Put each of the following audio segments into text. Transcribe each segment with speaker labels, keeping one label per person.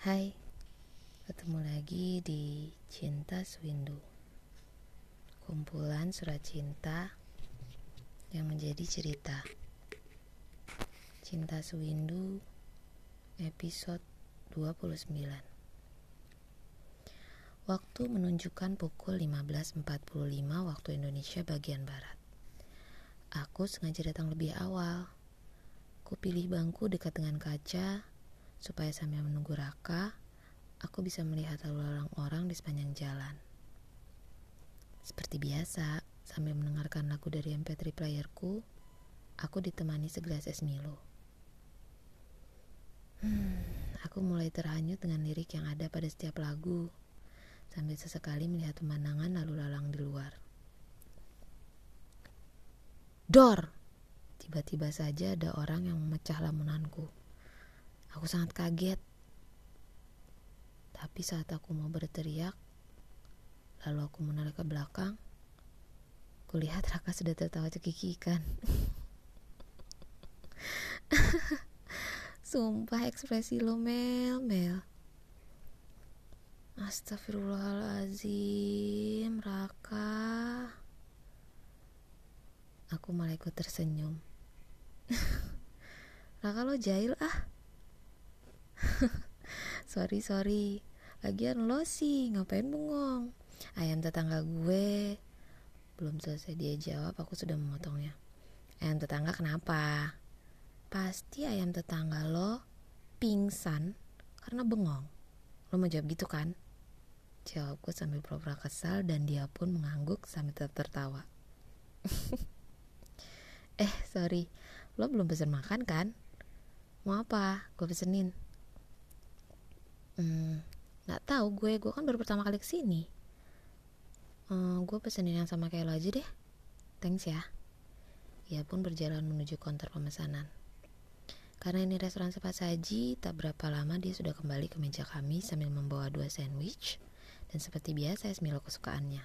Speaker 1: Hai, ketemu lagi di Cinta Swindu. Kumpulan surat cinta yang menjadi cerita. Cinta Swindu episode 29 Waktu menunjukkan pukul 15.45 waktu Indonesia bagian Barat. Aku sengaja datang lebih awal. Ku pilih bangku dekat dengan kaca supaya sambil menunggu Raka, aku bisa melihat lalu lalang orang di sepanjang jalan. Seperti biasa, sambil mendengarkan lagu dari MP3 playerku, aku ditemani segelas es Milo. Hmm, aku mulai terhanyut dengan lirik yang ada pada setiap lagu, sambil sesekali melihat pemandangan lalu lalang di luar. Dor! Tiba-tiba saja ada orang yang memecah lamunanku. Aku sangat kaget. Tapi saat aku mau berteriak, lalu aku menoleh ke belakang, kulihat Raka sudah tertawa cekikikan. Sumpah ekspresi lo Mel, Mel. Astagfirullahalazim, Raka. Aku malah ikut tersenyum. Raka lo jahil ah. sorry sorry. Lagian lo sih ngapain bengong? Ayam tetangga gue. Belum selesai dia jawab, aku sudah memotongnya. Ayam tetangga kenapa? Pasti ayam tetangga lo pingsan karena bengong. Lo mau jawab gitu kan? Jawabku sambil pura-pura kesal dan dia pun mengangguk sambil tetap tertawa. eh, sorry. Lo belum pesen makan kan? Mau apa? Gue pesenin. Hmm, nggak tahu gue, gue kan baru pertama kali ke sini. Hmm, gue pesenin yang sama kayak lo aja deh. Thanks ya. Ia pun berjalan menuju konter pemesanan. Karena ini restoran cepat saji, tak berapa lama dia sudah kembali ke meja kami sambil membawa dua sandwich dan seperti biasa es Milo kesukaannya.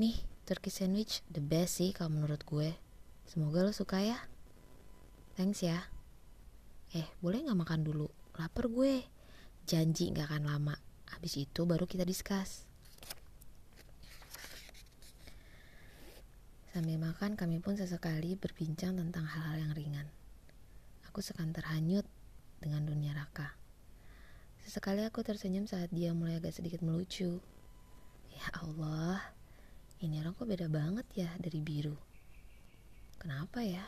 Speaker 1: Nih, turkey sandwich the best sih kalau menurut gue. Semoga lo suka ya. Thanks ya. Eh, boleh gak makan dulu? Lapar gue. Janji gak akan lama. Habis itu baru kita discuss. Sambil makan kami pun sesekali berbincang tentang hal-hal yang ringan. Aku sekan terhanyut dengan dunia Raka. Sesekali aku tersenyum saat dia mulai agak sedikit melucu. Ya Allah, ini orang kok beda banget ya dari biru. Kenapa ya?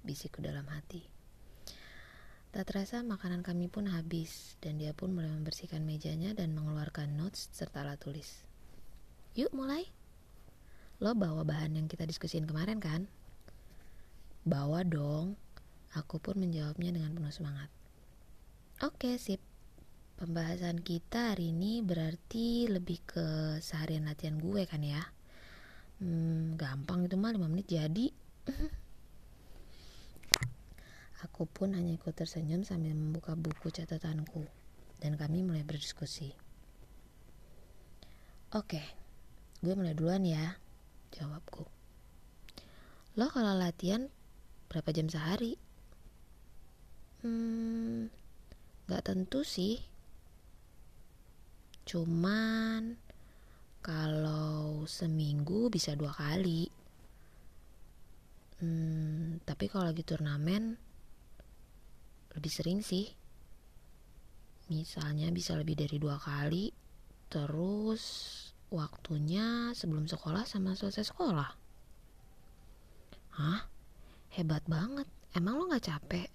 Speaker 1: Bisikku dalam hati. Tak terasa makanan kami pun habis dan dia pun mulai membersihkan mejanya dan mengeluarkan notes serta alat tulis. Yuk mulai. Lo bawa bahan yang kita diskusin kemarin kan? Bawa dong. Aku pun menjawabnya dengan penuh semangat. Oke, sip. Pembahasan kita hari ini berarti lebih ke seharian latihan gue kan ya? Hmm, gampang itu mah 5 menit jadi. Aku pun hanya ikut tersenyum sambil membuka buku catatanku dan kami mulai berdiskusi. Oke, gue mulai duluan ya, jawabku. Lo kalau latihan berapa jam sehari? Hmm, gak tentu sih. Cuman kalau seminggu bisa dua kali. Hmm, tapi kalau lagi turnamen lebih sering sih. Misalnya bisa lebih dari dua kali. Terus waktunya sebelum sekolah sama selesai sekolah. Hah? Hebat banget. Emang lo gak capek?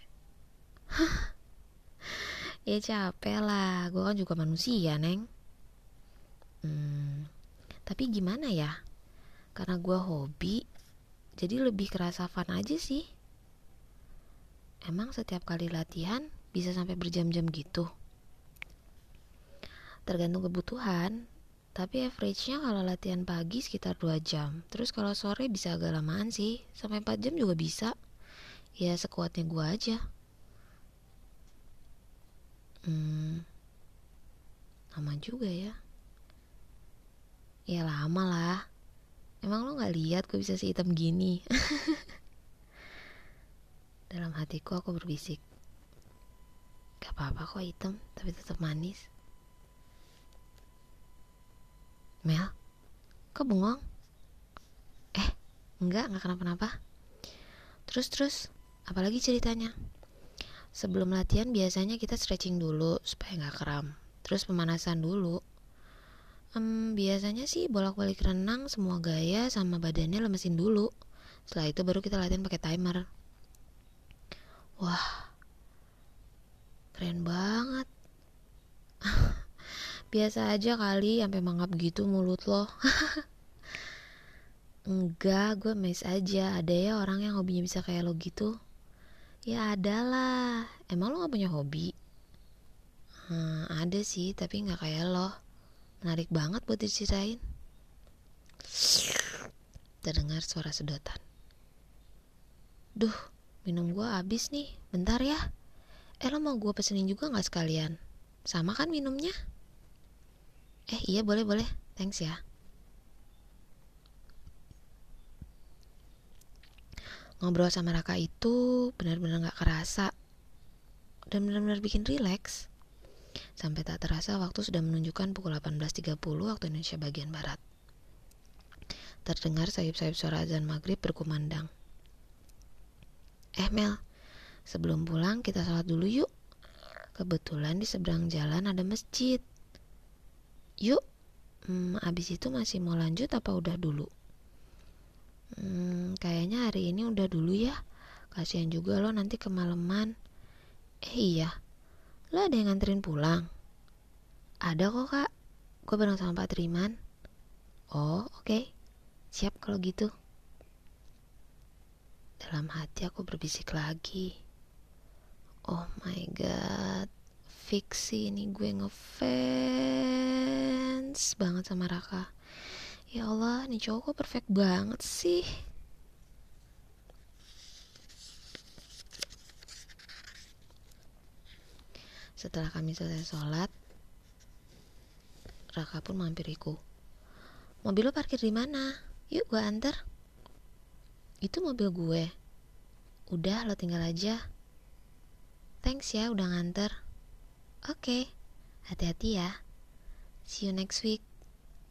Speaker 1: Hah? ya capek lah. Gue kan juga manusia, Neng. Hmm, tapi gimana ya? Karena gue hobi, jadi lebih kerasa fun aja sih. Emang setiap kali latihan bisa sampai berjam-jam gitu? Tergantung kebutuhan, tapi average-nya kalau latihan pagi sekitar 2 jam. Terus kalau sore bisa agak lamaan sih, sampai 4 jam juga bisa. Ya sekuatnya gue aja. Hmm, lama juga ya. Ya lama lah. Emang lo gak lihat gue bisa sehitam gini? Dalam hatiku aku berbisik. Gak apa-apa kok hitam, tapi tetap manis. Mel, kok bengong? Eh, enggak, enggak kenapa-napa. Terus, terus, apalagi ceritanya? Sebelum latihan biasanya kita stretching dulu supaya nggak kram. Terus pemanasan dulu. Um, biasanya sih bolak-balik renang semua gaya sama badannya lemesin dulu. Setelah itu baru kita latihan pakai timer. Wah, keren banget. Biasa aja kali sampai mangap gitu mulut lo. Enggak, gue mes aja. Ada ya orang yang hobinya bisa kayak lo gitu. Ya ada lah. Emang lo gak punya hobi? Hmm, ada sih, tapi gak kayak lo. Menarik banget buat diceritain. Terdengar suara sedotan. Duh, minum gue habis nih. Bentar ya. Eh lo mau gue pesenin juga gak sekalian? Sama kan minumnya? Eh iya boleh boleh. Thanks ya. ngobrol sama Raka itu benar-benar gak kerasa dan benar-benar bikin rileks. Sampai tak terasa waktu sudah menunjukkan pukul 18.30 waktu Indonesia bagian Barat. Terdengar sayup-sayup suara azan maghrib berkumandang. Eh Mel, sebelum pulang kita sholat dulu yuk. Kebetulan di seberang jalan ada masjid. Yuk, hmm, abis itu masih mau lanjut apa udah dulu? Hmm, kayaknya hari ini udah dulu ya. Kasihan juga lo nanti kemalaman. Eh iya, lo ada yang nganterin pulang? Ada kok kak, gue bareng sama Pak Triman. Oh oke, okay. siap kalau gitu. Dalam hati aku berbisik lagi. Oh my god, fiksi ini gue ngefans banget sama Raka. Ya Allah, nih cowok kok perfect banget sih. Setelah kami selesai sholat, Raka pun mampiriku. Mobil lo parkir di mana? Yuk gue antar. Itu mobil gue. Udah lo tinggal aja. Thanks ya udah nganter. Oke, okay. hati-hati ya. See you next week.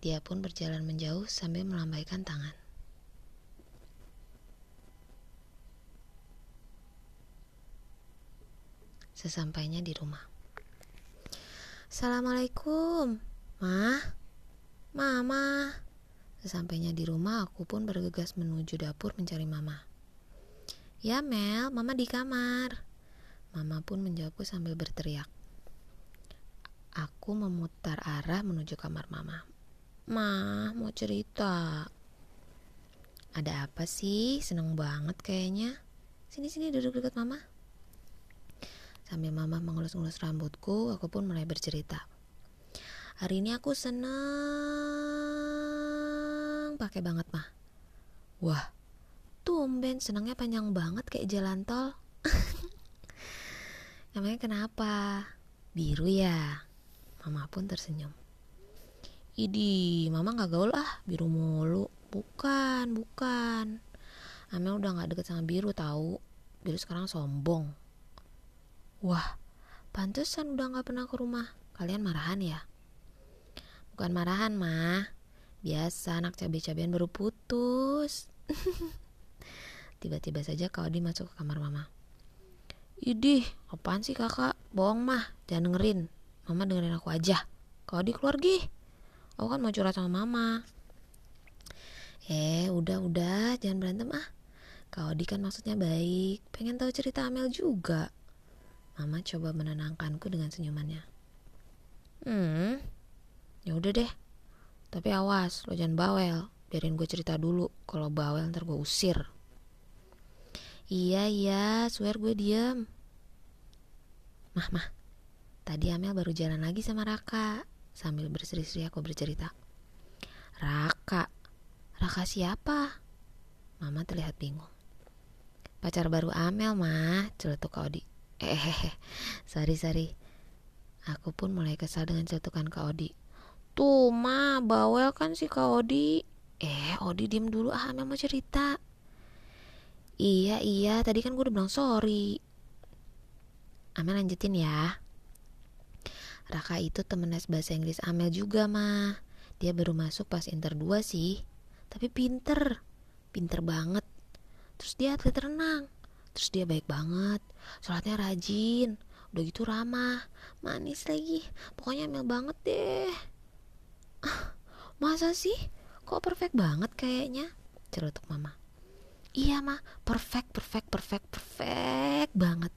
Speaker 1: Dia pun berjalan menjauh sambil melambaikan tangan. Sesampainya di rumah. Assalamualaikum, Mah. Mama. Sesampainya di rumah, aku pun bergegas menuju dapur mencari Mama. Ya Mel, Mama di kamar. Mama pun menjawabku sambil berteriak. Aku memutar arah menuju kamar Mama. Ma, mau cerita. Ada apa sih? Seneng banget kayaknya. Sini-sini duduk dekat mama. Sambil mama mengelus-ngelus rambutku, aku pun mulai bercerita. Hari ini aku seneng pakai banget mah. Wah, tumben senangnya panjang banget kayak jalan tol. Namanya kenapa? Biru ya? Mama pun tersenyum. Idi, mama gak gaul ah, biru mulu. Bukan, bukan. Amel udah gak deket sama biru tahu. Biru sekarang sombong. Wah, pantesan udah gak pernah ke rumah. Kalian marahan ya? Bukan marahan, mah. Biasa anak cabai-cabian baru putus. Tiba-tiba saja kau Odi masuk ke kamar mama. Idih, apaan sih kakak? Bohong mah, jangan dengerin. Mama dengerin aku aja. Kau Odi keluar gih aku kan mau curhat sama mama eh udah udah jangan berantem ah Kak Odi kan maksudnya baik pengen tahu cerita Amel juga mama coba menenangkanku dengan senyumannya hmm ya udah deh tapi awas lo jangan bawel biarin gue cerita dulu kalau bawel ntar gue usir iya iya swear gue diem mah mah tadi Amel baru jalan lagi sama Raka Sambil berseri-seri aku bercerita. Raka. Raka siapa? Mama terlihat bingung. Pacar baru Amel, mah, celetuk Kak Odi. Eh, sorry, sorry. Aku pun mulai kesal dengan celutukan Kak Odi. Tuh, ma, bawel kan si Kak Odi. Eh, Odi diem dulu, ah, Amel mau cerita. Iya, iya, tadi kan gue udah bilang sorry. Amel lanjutin ya. Raka itu temen les bahasa Inggris Amel juga mah. Dia baru masuk pas inter 2 sih. Tapi pinter. Pinter banget. Terus dia atlet renang. Terus dia baik banget. Sholatnya rajin. Udah gitu ramah. Manis lagi. Pokoknya Amel banget deh. Ah, masa sih? Kok perfect banget kayaknya? Cerutuk mama. Iya mah, perfect, perfect, perfect, perfect banget.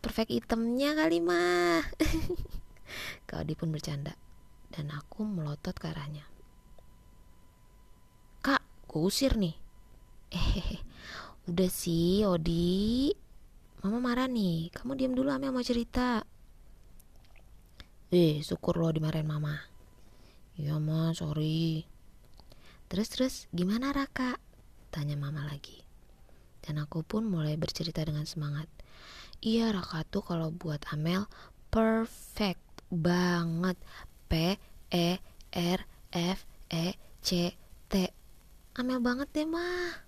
Speaker 1: Perfect itemnya kali mah. Kak Odi pun bercanda dan aku melotot ke arahnya. Kak, gue usir nih. Eh, udah sih Odi. Mama marah nih. Kamu diam dulu Amel mau cerita. Eh, syukur lo dimarahin mama. Iya ma, sorry. Terus terus gimana Raka? Tanya mama lagi. Dan aku pun mulai bercerita dengan semangat. Iya Raka tuh kalau buat Amel perfect banget P E R F E C T Amel banget deh mah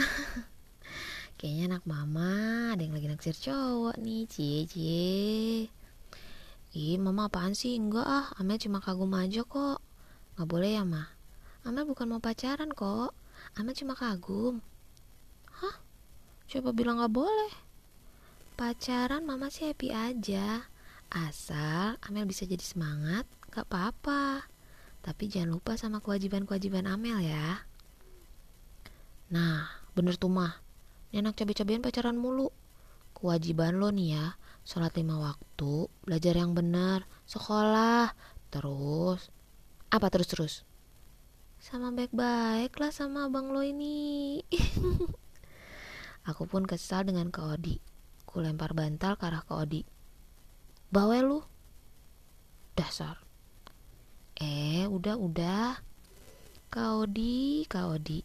Speaker 1: Kayaknya anak mama ada yang lagi naksir cowok nih Cie cie Ih mama apaan sih Enggak ah Amel cuma kagum aja kok Gak boleh ya mah Amel bukan mau pacaran kok Amel cuma kagum Hah? Siapa bilang gak boleh? Pacaran mama sih happy aja. Asal Amel bisa jadi semangat, gak apa-apa. Tapi jangan lupa sama kewajiban-kewajiban Amel ya. Nah, bener tuh mah. Ini anak cabai-cabian pacaran mulu. Kewajiban lo nih ya, sholat lima waktu, belajar yang benar, sekolah, terus apa terus-terus? Sama baik-baik lah sama abang lo ini. Aku pun kesal dengan Kak Odi. Ku lempar bantal ke arah ke Odi. Bawa lu. Dasar. Eh, udah-udah. Kak Odi, Kak Odi.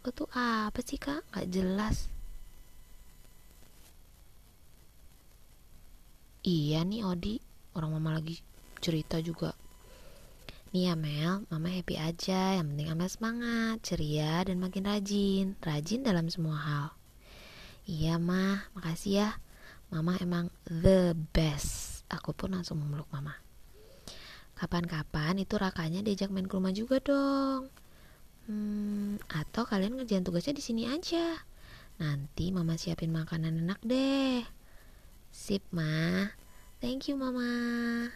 Speaker 1: Lo tuh apa sih kak? Gak jelas. Iya nih Odi, orang mama lagi cerita juga. Nih ya Mel, mama happy aja, yang penting Amel semangat, ceria, dan makin rajin. Rajin dalam semua hal. Iya mah, makasih ya. Mama emang the best. Aku pun langsung memeluk mama. Kapan-kapan itu rakanya diajak main ke rumah juga dong. Hmm, atau kalian ngerjain tugasnya di sini aja. Nanti mama siapin makanan enak deh. Sip, mah. Thank you, mama.